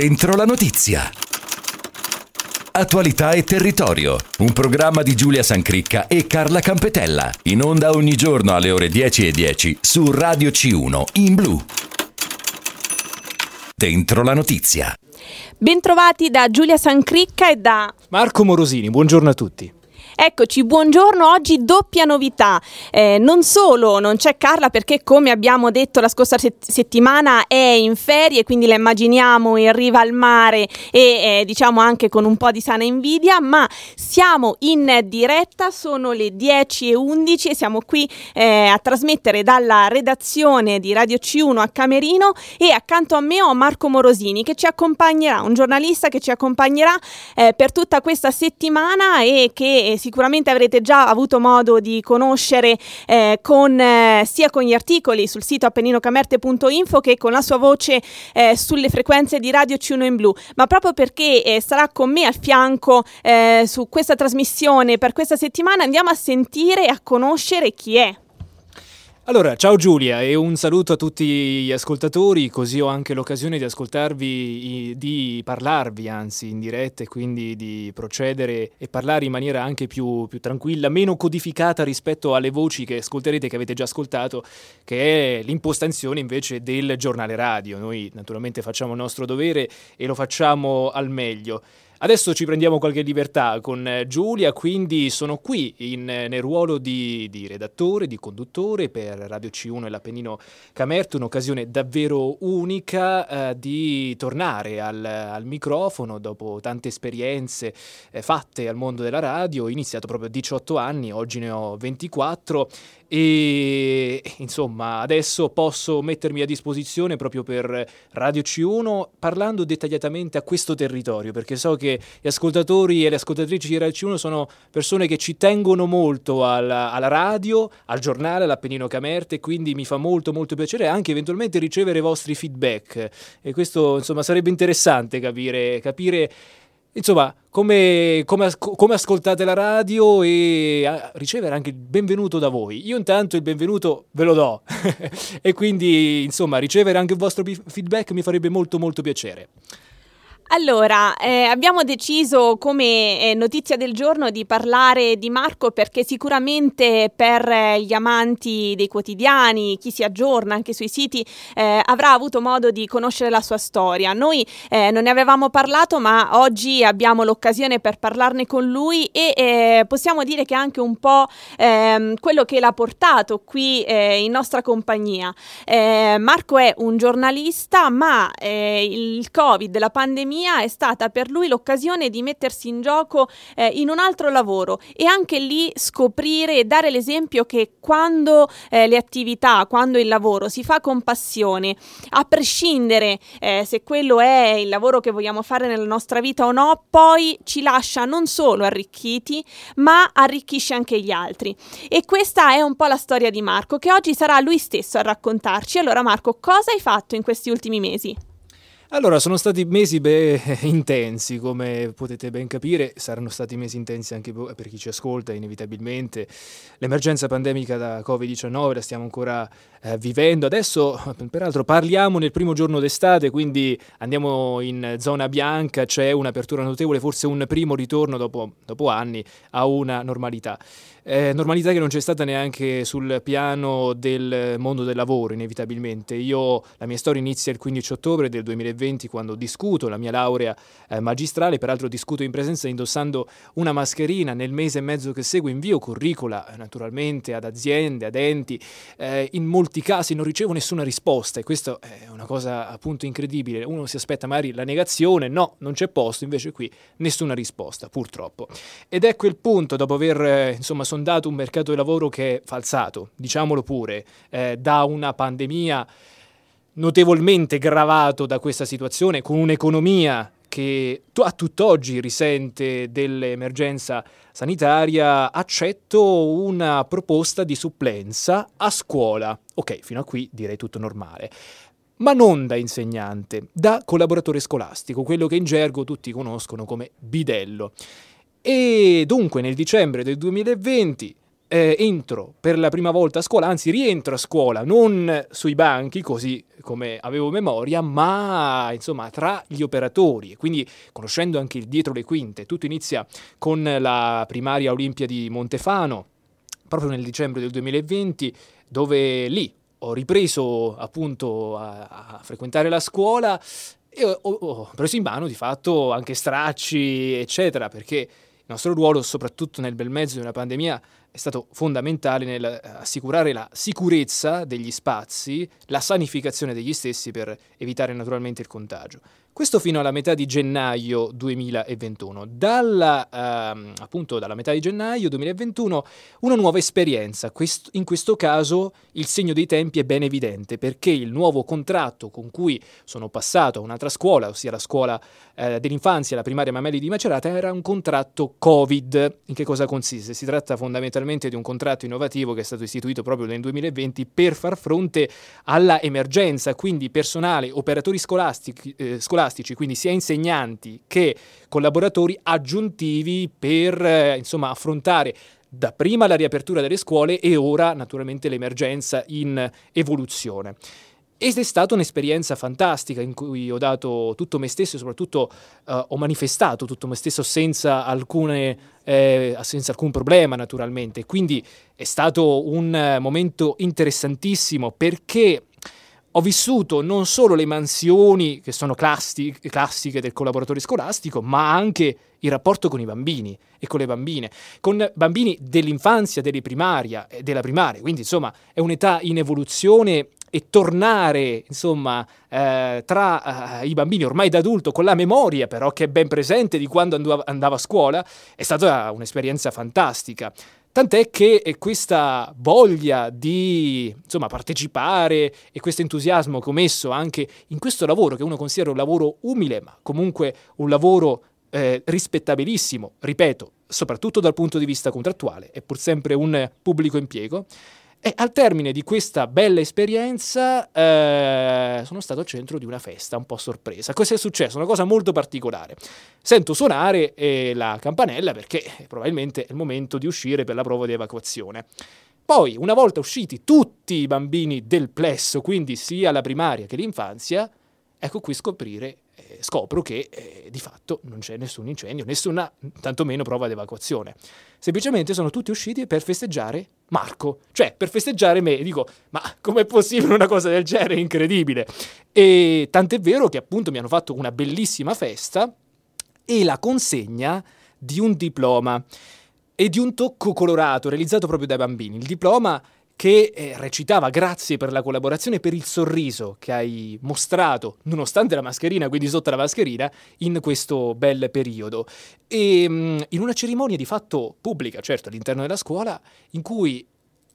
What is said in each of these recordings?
Dentro la notizia. Attualità e territorio, un programma di Giulia Sancricca e Carla Campetella, in onda ogni giorno alle ore 10.10 10 su Radio C1 in blu. Dentro la notizia. Bentrovati da Giulia Sancricca e da Marco Morosini, buongiorno a tutti. Eccoci, buongiorno, oggi doppia novità. Eh, non solo non c'è Carla perché come abbiamo detto la scorsa set- settimana è in ferie, quindi la immaginiamo in riva al mare e eh, diciamo anche con un po' di sana invidia, ma siamo in diretta, sono le 10 e 11 e siamo qui eh, a trasmettere dalla redazione di Radio C1 a Camerino e accanto a me ho Marco Morosini che ci accompagnerà, un giornalista che ci accompagnerà eh, per tutta questa settimana e che si sicuramente avrete già avuto modo di conoscere eh, con, eh, sia con gli articoli sul sito appenninocamerte.info che con la sua voce eh, sulle frequenze di Radio C1 in blu, ma proprio perché eh, sarà con me al fianco eh, su questa trasmissione per questa settimana andiamo a sentire e a conoscere chi è. Allora, ciao Giulia e un saluto a tutti gli ascoltatori, così ho anche l'occasione di ascoltarvi, di parlarvi anzi in diretta e quindi di procedere e parlare in maniera anche più, più, tranquilla, meno codificata rispetto alle voci che ascolterete, che avete già ascoltato, che è l'impostazione invece del giornale radio. Noi naturalmente facciamo il nostro dovere e lo facciamo al meglio. Adesso ci prendiamo qualche libertà con eh, Giulia, quindi sono qui in, eh, nel ruolo di, di, redattore, di conduttore per Radio C1 e l'Appennino Camerto, un'occasione davvero unica eh, di tornare al, al, microfono dopo tante esperienze eh, fatte al mondo della radio. Ho iniziato proprio a 18 anni, oggi ne ho 24 e insomma adesso posso mettermi a disposizione proprio per Radio C1 parlando dettagliatamente a questo territorio perché so che gli ascoltatori e le ascoltatrici di Radio C1 sono persone che ci tengono molto alla, alla radio, al giornale, all'Appennino Camerte quindi mi fa molto molto piacere anche eventualmente ricevere i vostri feedback. E questo insomma sarebbe interessante capire, capire Insomma, come, come, come, ascoltate la radio e ah, ricevere anche il benvenuto da voi. Io intanto il benvenuto ve lo do e quindi insomma ricevere anche il vostro feedback mi farebbe molto molto piacere. Allora, eh, abbiamo deciso come eh, notizia del giorno di parlare di Marco perché sicuramente per eh, gli amanti dei quotidiani, chi si aggiorna anche sui siti, eh, avrà avuto modo di conoscere la sua storia. Noi eh, non ne avevamo parlato, ma oggi abbiamo l'occasione per parlarne con lui e eh, possiamo dire che è anche un po' ehm, quello che l'ha portato qui in nostra compagnia. Marco è un giornalista, ma il Covid, la pandemia, pandemia è stata per lui l'occasione di mettersi in gioco eh, in un altro lavoro e anche lì scoprire e dare l'esempio che quando eh, le attività, quando il lavoro si fa con passione, a prescindere eh, se quello è il lavoro che vogliamo fare nella nostra vita o no, poi ci lascia non solo arricchiti, ma arricchisce anche gli altri. E questa è un po' la storia di Marco, che oggi sarà lui stesso a raccontarci. Allora Marco, cosa hai fatto in questi ultimi mesi? Allora, sono stati mesi beh, intensi, come potete ben capire, saranno stati mesi intensi anche per chi ci ascolta, inevitabilmente. L'emergenza pandemica da Covid-19 la stiamo ancora eh, vivendo. Adesso, peraltro, parliamo nel primo giorno d'estate, quindi andiamo in zona bianca, c'è un'apertura notevole, forse un primo ritorno dopo, dopo anni a una normalità. Eh, normalità che non c'è stata neanche sul piano del mondo del lavoro, inevitabilmente. Io, la mia storia inizia il 15 ottobre del 2020 quando discuto la mia laurea eh, magistrale, peraltro discuto in presenza indossando una mascherina. Nel mese e mezzo che segue invio curricula naturalmente ad aziende, ad enti. Eh, in molti casi non ricevo nessuna risposta e questo è una cosa appunto incredibile. Uno si aspetta magari la negazione, no, non c'è posto, invece qui nessuna risposta, purtroppo. Ed ecco il punto, dopo aver eh, insomma sono sondato un mercato del lavoro che è falsato, diciamolo pure, eh, da una pandemia notevolmente gravato da questa situazione, con un'economia che a tutt'oggi risente dell'emergenza sanitaria, accetto una proposta di supplenza a scuola. Ok, fino a qui direi tutto normale. Ma non da insegnante, da collaboratore scolastico, quello che in gergo tutti conoscono come bidello. E dunque nel dicembre del 2020 eh, entro per la prima volta a scuola, anzi rientro a scuola, non sui banchi, così come avevo memoria, ma insomma tra gli operatori, quindi conoscendo anche il dietro le quinte. Tutto inizia con la primaria Olimpia di Montefano, proprio nel dicembre del 2020, dove lì ho ripreso appunto a, a frequentare la scuola e ho, ho, preso in mano di fatto anche stracci, eccetera, perché il nostro ruolo, soprattutto nel bel mezzo di una pandemia, è stato fondamentale nell'assicurare la sicurezza degli spazi, la sanificazione degli stessi per evitare naturalmente il contagio. Questo fino alla metà di gennaio 2021. Dalla, ehm, appunto dalla metà di gennaio 2021 una nuova esperienza. Quest- in questo caso il segno dei tempi è ben evidente perché il nuovo contratto con cui sono passato a un'altra scuola, ossia la scuola eh, dell'infanzia, la primaria Mameli di Macerata, era un contratto Covid. In che cosa consiste? Si tratta fondamentalmente di un contratto innovativo che è stato istituito proprio nel 2020 per far fronte alla emergenza, quindi personale, operatori scolastici, eh, scolastici scolastici, quindi sia insegnanti che collaboratori aggiuntivi per eh, insomma, affrontare dapprima la riapertura delle scuole e ora naturalmente l'emergenza in evoluzione. Ed è stata un'esperienza fantastica in cui ho dato tutto me stesso e soprattutto uh, ho manifestato tutto me stesso senza, alcune, eh, senza alcun problema naturalmente. Quindi è stato un momento interessantissimo perché ho vissuto non solo le mansioni che sono classi, classiche del collaboratore scolastico, ma anche il rapporto con i bambini e con le bambine, con bambini dell'infanzia, primaria, della primaria, quindi insomma è un'età in evoluzione e tornare insomma eh, tra eh, i bambini ormai da adulto con la memoria però che è ben presente di quando andava a scuola è stata un'esperienza fantastica Tant'è che questa voglia di insomma, partecipare e questo entusiasmo che ho messo anche in questo lavoro, che uno considera un lavoro umile, ma comunque un lavoro eh, rispettabilissimo, ripeto, soprattutto dal punto di vista contrattuale, è pur sempre un pubblico impiego, e al termine di questa bella esperienza eh, sono stato al centro di una festa un po' sorpresa. Cosa è successo? Una cosa molto particolare. Sento suonare eh, la campanella perché probabilmente è il momento di uscire per la prova di evacuazione. Poi, una volta usciti tutti i bambini del plesso, quindi sia la primaria che l'infanzia, ecco qui scoprire scopro che eh, di fatto non c'è nessun incendio, nessuna tantomeno prova di evacuazione. Semplicemente sono tutti usciti per festeggiare Marco, cioè per festeggiare me. Dico, ma com'è possibile una cosa del genere? È incredibile. E tant'è vero che appunto mi hanno fatto una bellissima festa e la consegna di un diploma e di un tocco colorato realizzato proprio dai bambini. Il diploma che eh, recitava grazie per la collaborazione per il sorriso che hai mostrato, nonostante la mascherina, quindi sotto la mascherina, in questo bel periodo. E mh, mm, in una cerimonia di fatto pubblica, certo, all'interno della scuola, in cui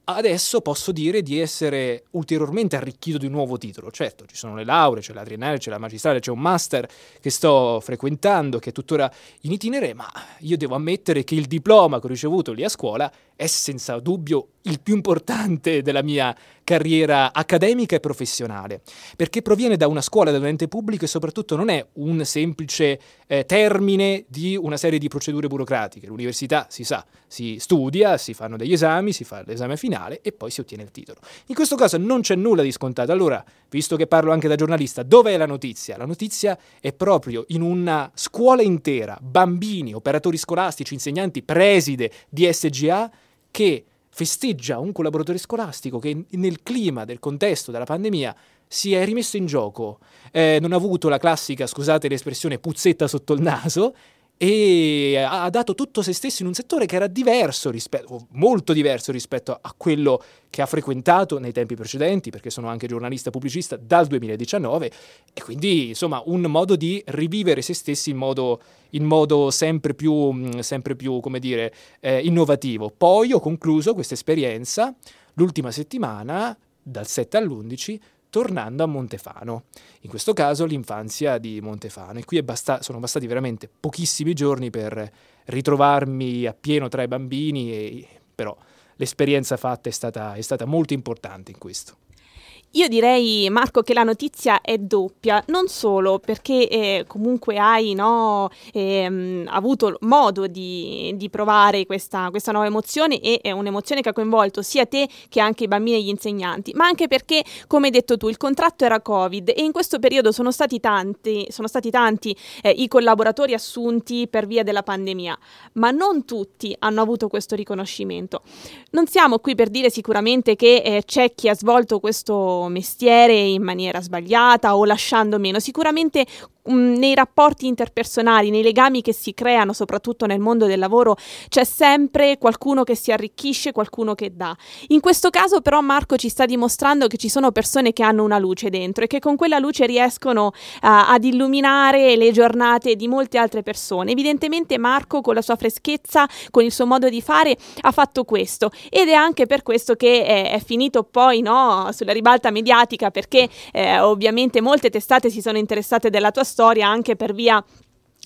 Adesso posso dire di essere ulteriormente arricchito di un nuovo titolo. Certo, ci sono le lauree, c'è la triennale, c'è la magistrale, c'è un master che sto frequentando, che è tuttora in itinere, ma io devo ammettere che il diploma che ho ricevuto lì a scuola è senza dubbio il più importante della mia carriera accademica e professionale, perché proviene da una scuola dell'ente pubblico e soprattutto non è un semplice eh, termine di una serie di procedure burocratiche. L'università, si sa, si studia, si fanno degli esami, si fa l'esame finale e poi si ottiene il titolo. In questo caso non c'è nulla di scontato. Allora, visto che parlo anche da giornalista, dov'è la notizia? La notizia è proprio in una scuola intera, bambini, operatori scolastici, insegnanti, preside di SGA, che festeggia un collaboratore scolastico che nel clima del contesto della pandemia si è rimesso in gioco, eh, non ha avuto la classica, scusate l'espressione, puzzetta sotto il naso e ha dato tutto se stesso in un settore che era diverso rispetto, molto diverso rispetto a quello che ha frequentato nei tempi precedenti, perché sono anche giornalista pubblicista dal 2019 e quindi insomma un modo di rivivere se stessi in modo, in modo sempre più, sempre più come dire, eh, innovativo. Poi ho concluso questa esperienza l'ultima settimana, dal 7 all'11, tornando a Montefano. In questo caso l'infanzia di Montefano. E qui basta- sono bastati veramente pochissimi giorni per ritrovarmi appieno tra i bambini, e, però l'esperienza fatta è stata, è stata molto importante in questo. Io direi, Marco, che la notizia è doppia, non solo perché eh, comunque hai no, ehm, avuto modo di, di provare questa, questa, nuova emozione e è un'emozione che ha coinvolto sia te che anche i bambini e gli insegnanti, ma anche perché, come hai detto tu, il contratto era Covid e in questo periodo sono stati tanti, sono stati tanti eh, i collaboratori assunti per via della pandemia, ma non tutti hanno avuto questo riconoscimento. Non siamo qui per dire sicuramente che eh, c'è chi ha svolto questo mestiere in maniera sbagliata o lasciando meno. Sicuramente nei rapporti interpersonali, nei legami che si creano, soprattutto nel mondo del lavoro, c'è sempre qualcuno che si arricchisce, qualcuno che dà. In questo caso però Marco ci sta dimostrando che ci sono persone che hanno una luce dentro e che con quella luce riescono uh, ad illuminare le giornate di molte altre persone. Evidentemente Marco con la sua freschezza, con il suo modo di fare, ha fatto questo ed è anche per questo che è, è finito poi no, sulla ribalta mediatica perché eh, ovviamente molte testate si sono interessate della tua storia anche per via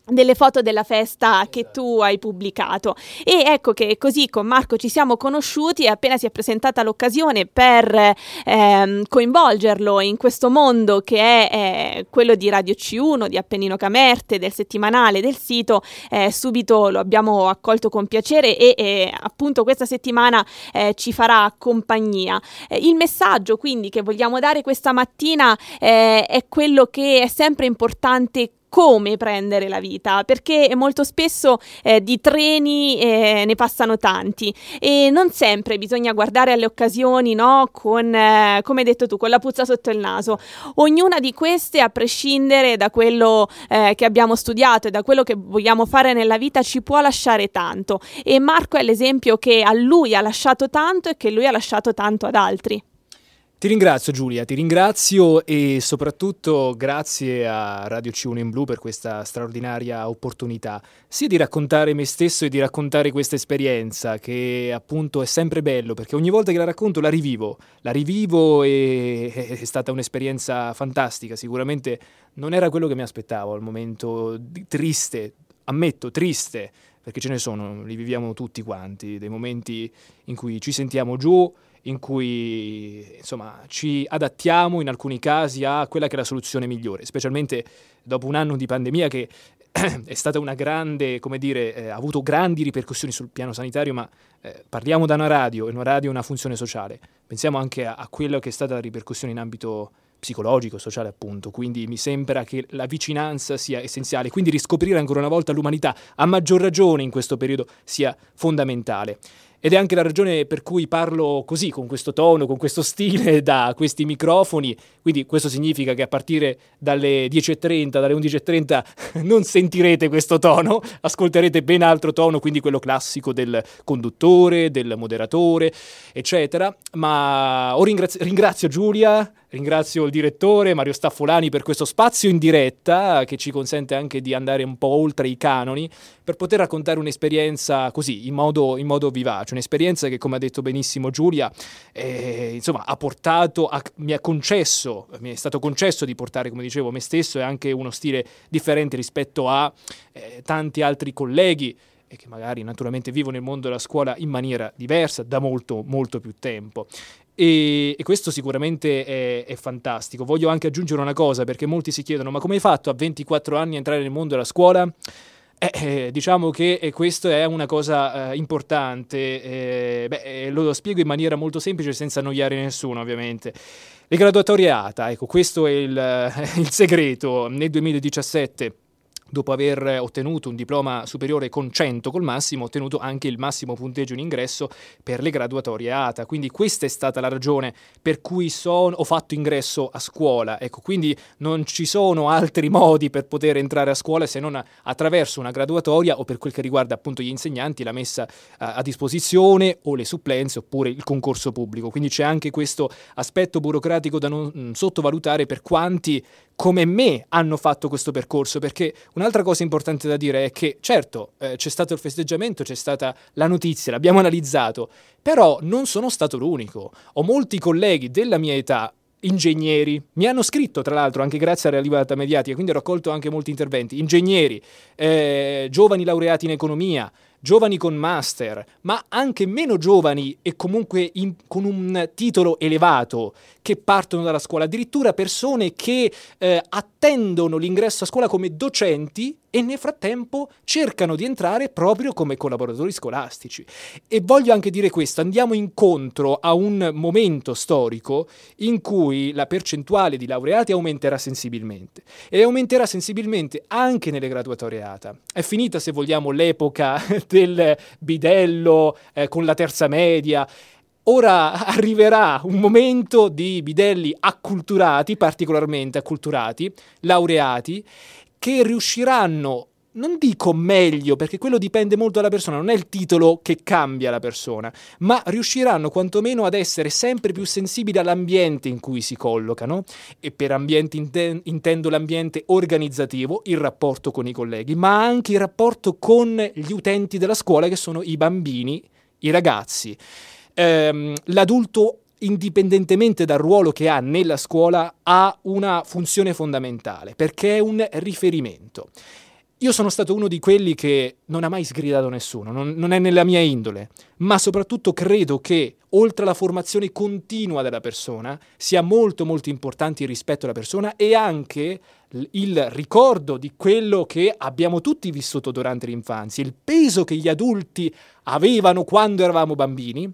delle foto della festa che tu hai pubblicato e ecco che così con Marco ci siamo conosciuti e appena si è presentata l'occasione per ehm, coinvolgerlo in questo mondo che è eh, quello di Radio C1, di Appennino Camerte, del settimanale, del sito, eh, subito lo abbiamo accolto con piacere e eh, appunto questa settimana eh, ci farà compagnia. Eh, il messaggio quindi che vogliamo dare questa mattina eh, è quello che è sempre importante come prendere la vita, perché molto spesso eh, di treni eh, ne passano tanti e non sempre bisogna guardare alle occasioni, no? Con, eh, come hai detto tu, con la puzza sotto il naso. Ognuna di queste, a prescindere da quello eh, che abbiamo studiato e da quello che vogliamo fare nella vita, ci può lasciare tanto. E Marco è l'esempio che a lui ha lasciato tanto e che lui ha lasciato tanto ad altri. Ti ringrazio Giulia, ti ringrazio e soprattutto grazie a Radio C1 in Blu per questa straordinaria opportunità, sia di raccontare me stesso e di raccontare questa esperienza che appunto è sempre bello perché ogni volta che la racconto la rivivo, la rivivo e è stata un'esperienza fantastica, sicuramente non era quello che mi aspettavo al momento triste, ammetto triste, perché ce ne sono, li viviamo tutti quanti, dei momenti in cui ci sentiamo giù in cui insomma, ci adattiamo in alcuni casi a quella che è la soluzione migliore, specialmente dopo un anno di pandemia che è stata una grande, come dire, eh, ha avuto grandi ripercussioni sul piano sanitario, ma eh, parliamo da una radio e una radio ha una funzione sociale. Pensiamo anche a, a quello che è stata la ripercussione in ambito psicologico, sociale appunto, quindi mi sembra che la vicinanza sia essenziale, quindi riscoprire ancora una volta l'umanità, a maggior ragione in questo periodo, sia fondamentale. Ed è anche la ragione per cui parlo così, con questo tono, con questo stile, da questi microfoni. Quindi questo significa che a partire dalle 10.30, dalle 11.30 non sentirete questo tono, ascolterete ben altro tono, quindi quello classico del conduttore, del moderatore, eccetera. Ma ringrazio, ringrazio Giulia, ringrazio il direttore Mario Staffolani per questo spazio in diretta che ci consente anche di andare un po' oltre i canoni per poter raccontare un'esperienza così, in modo, in modo vivace, un'esperienza che come ha detto benissimo Giulia, eh, insomma ha portato, a, mi ha concesso, mi è stato concesso di portare come dicevo me stesso e anche uno stile differente rispetto a eh, tanti altri colleghi e che magari naturalmente vivono il mondo della scuola in maniera diversa da molto molto più tempo e, e, questo sicuramente è, è, fantastico. Voglio anche aggiungere una cosa perché molti si chiedono: ma come hai fatto a 24 anni a entrare nel mondo della scuola? Eh, eh, diciamo che eh, questo è una cosa eh, importante, eh, beh, eh, lo spiego in maniera molto semplice senza annoiare nessuno ovviamente. Le graduatorie ATA, ecco questo è il, il segreto. Nel 2017 dopo aver ottenuto un diploma superiore con 100 col massimo, ho ottenuto anche il massimo punteggio in ingresso per le graduatorie ATA. Quindi questa è stata la ragione per cui son, ho fatto ingresso a scuola. Ecco, quindi non ci sono altri modi per poter entrare a scuola se non attraverso una graduatoria o per quel che riguarda appunto gli insegnanti, la messa a, disposizione o le supplenze oppure il concorso pubblico. Quindi c'è anche questo aspetto burocratico da non mh, sottovalutare per quanti come me hanno fatto questo percorso, perché un'altra cosa importante da dire è che certo eh, c'è stato il festeggiamento, c'è stata la notizia, l'abbiamo analizzato, però non sono stato l'unico. Ho molti colleghi della mia età ingegneri, mi hanno scritto tra l'altro anche grazie alla ribalta mediatica, quindi ho raccolto anche molti interventi, ingegneri, eh, giovani laureati in economia, giovani con master, ma anche meno giovani e comunque in, con un titolo elevato che partono dalla scuola, addirittura persone che eh, attendono l'ingresso a scuola come docenti e nel frattempo cercano di entrare proprio come collaboratori scolastici. E voglio anche dire questo, andiamo incontro a un momento storico in cui la percentuale di laureati aumenterà sensibilmente e aumenterà sensibilmente anche nelle graduatoreata. È finita, se vogliamo, l'epoca del bidello eh, con la terza media Ora arriverà un momento di bidelli acculturati, particolarmente acculturati, laureati, che riusciranno, non dico meglio, perché quello dipende molto dalla persona, non è il titolo che cambia la persona, ma riusciranno quantomeno ad essere sempre più sensibili all'ambiente in cui si collocano, e per ambiente inten- intendo l'ambiente organizzativo, il rapporto con i colleghi, ma anche il rapporto con gli utenti della scuola, che sono i bambini, i ragazzi. Ehm, l'adulto indipendentemente dal ruolo che ha nella scuola, ha una funzione fondamentale, perché è un riferimento. Io sono stato uno di quelli che non ha mai sgridato nessuno, non, non, è nella mia indole, ma soprattutto credo che, oltre alla formazione continua della persona, sia molto molto importante il rispetto alla persona e anche il ricordo di quello che abbiamo tutti vissuto durante l'infanzia, il peso che gli adulti avevano quando eravamo bambini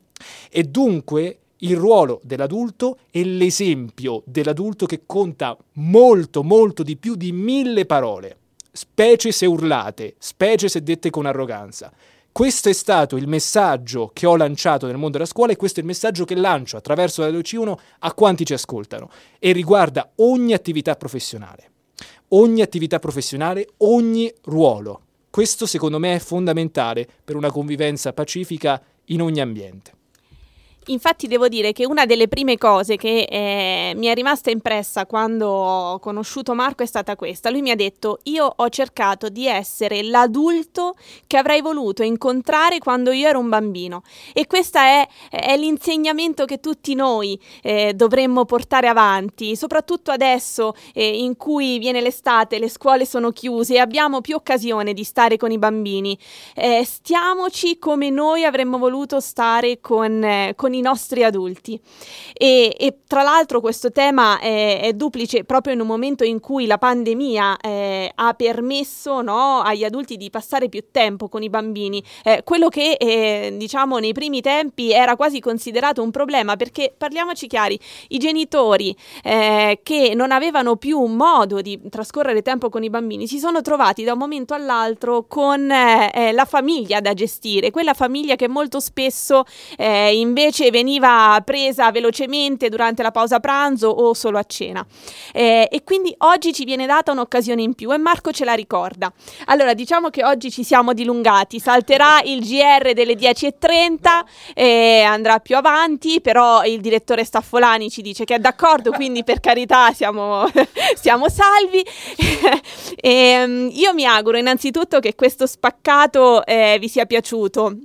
e dunque il ruolo dell'adulto e l'esempio dell'adulto che conta molto, molto di più di mille parole, specie se urlate, specie se dette con arroganza. Questo è stato il messaggio che ho lanciato nel mondo della scuola e questo è il messaggio che lancio attraverso la LC1 a quanti ci ascoltano e riguarda ogni attività professionale. Ogni attività professionale, ogni ruolo. Questo secondo me è fondamentale per una convivenza pacifica in ogni ambiente. Infatti devo dire che una delle prime cose che eh, mi è rimasta impressa quando ho conosciuto Marco è stata questa. Lui mi ha detto io ho cercato di essere l'adulto che avrei voluto incontrare quando io ero un bambino e questo è, è, l'insegnamento che tutti noi eh, dovremmo portare avanti, soprattutto adesso eh, in cui viene l'estate, le scuole sono chiuse e abbiamo più occasione di stare con i bambini. Eh, stiamoci come noi avremmo voluto stare con, eh, con con i nostri adulti. E, e tra l'altro questo tema è, è, duplice proprio in un momento in cui la pandemia eh, ha permesso no, agli adulti di passare più tempo con i bambini, eh, quello che eh, diciamo nei primi tempi era quasi considerato un problema perché parliamoci chiari, i genitori eh, che non avevano più modo di trascorrere tempo con i bambini si sono trovati da un momento all'altro con eh, eh, la famiglia da gestire, quella famiglia che molto spesso invece invece veniva presa velocemente durante la pausa pranzo o solo a cena. Eh, e quindi oggi ci viene data un'occasione in più e Marco ce la ricorda. Allora, diciamo che oggi ci siamo dilungati, salterà il GR delle 10.30, eh, andrà più avanti, però il direttore Staffolani ci dice che è d'accordo, quindi per carità siamo, siamo salvi. e, ehm, io mi auguro innanzitutto che questo spaccato eh, vi sia piaciuto.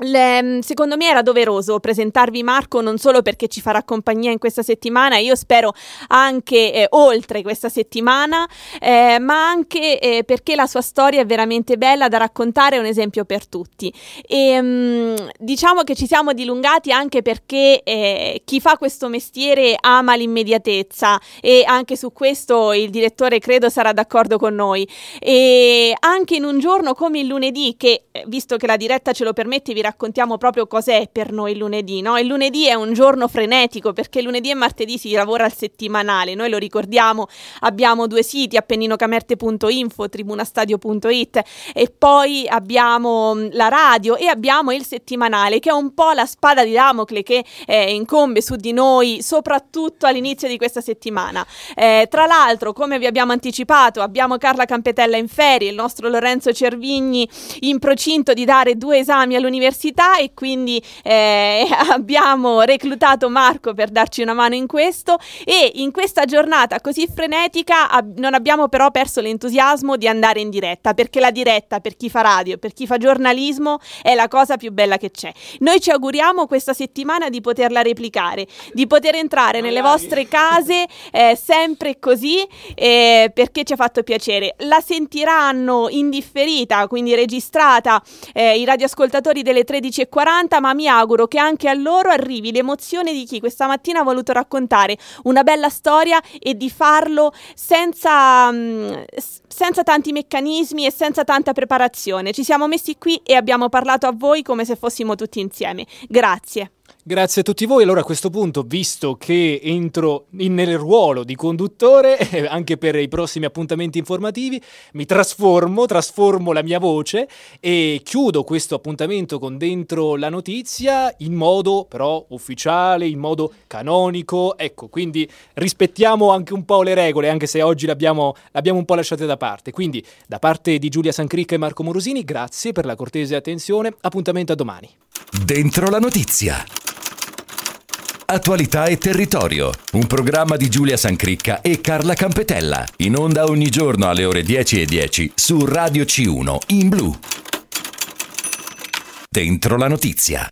Le, secondo me era doveroso presentarvi Marco non solo perché ci farà compagnia in questa settimana, io spero anche eh, oltre questa settimana, eh, ma anche eh, perché la sua storia è veramente bella da raccontare, è un esempio per tutti. E, mh, mm, diciamo che ci siamo dilungati anche perché eh, chi fa questo mestiere ama l'immediatezza e anche su questo il direttore credo sarà d'accordo con noi. E anche in un giorno come il lunedì, che eh, visto che la diretta ce lo permette, vi raccontiamo proprio cos'è per noi il lunedì. No? Il lunedì è un giorno frenetico perché lunedì e martedì si lavora al settimanale. Noi lo ricordiamo, abbiamo due siti, appenninocamerte.info, tribunastadio.it e poi abbiamo mm, la radio e abbiamo il settimanale che è un po' la spada di Damocle che eh, incombe su di noi soprattutto all'inizio di questa settimana. Eh, tra l'altro, come vi abbiamo anticipato, abbiamo Carla Campetella in ferie, il nostro Lorenzo Cervigni in procinto di dare due esami all'università all'università e quindi eh, abbiamo reclutato Marco per darci una mano in questo e in questa giornata così frenetica ab- non abbiamo però perso l'entusiasmo di andare in diretta perché la diretta per chi fa radio, per chi fa giornalismo è la cosa più bella che c'è. Noi ci auguriamo questa settimana di poterla replicare, di poter entrare nelle vostre case eh, sempre così eh, perché ci ha fatto piacere. La sentiranno indifferita, quindi registrata eh, i radioascoltatori delle 13.40, ma mi auguro che anche a loro arrivi l'emozione di chi questa mattina ha voluto raccontare una bella storia e di farlo senza, mm, senza tanti meccanismi e senza tanta preparazione. Ci siamo messi qui e abbiamo parlato a voi come se fossimo tutti insieme. Grazie. Grazie a tutti voi. Allora a questo punto, visto che entro in, nel ruolo di conduttore, anche per i prossimi appuntamenti informativi, mi trasformo, trasformo la mia voce e chiudo questo appuntamento con dentro la notizia in modo però ufficiale, in modo canonico. Ecco, quindi rispettiamo anche un po' le regole, anche se oggi l'abbiamo, l'abbiamo un po' lasciate da parte. Quindi da parte di Giulia Sancricca e Marco Morosini, grazie per la cortese attenzione. Appuntamento a domani. Dentro la notizia. Attualità e territorio, un programma di Giulia Sancricca e Carla Campetella, in onda ogni giorno alle ore 10.10 10 su Radio C1 in blu. Dentro la notizia.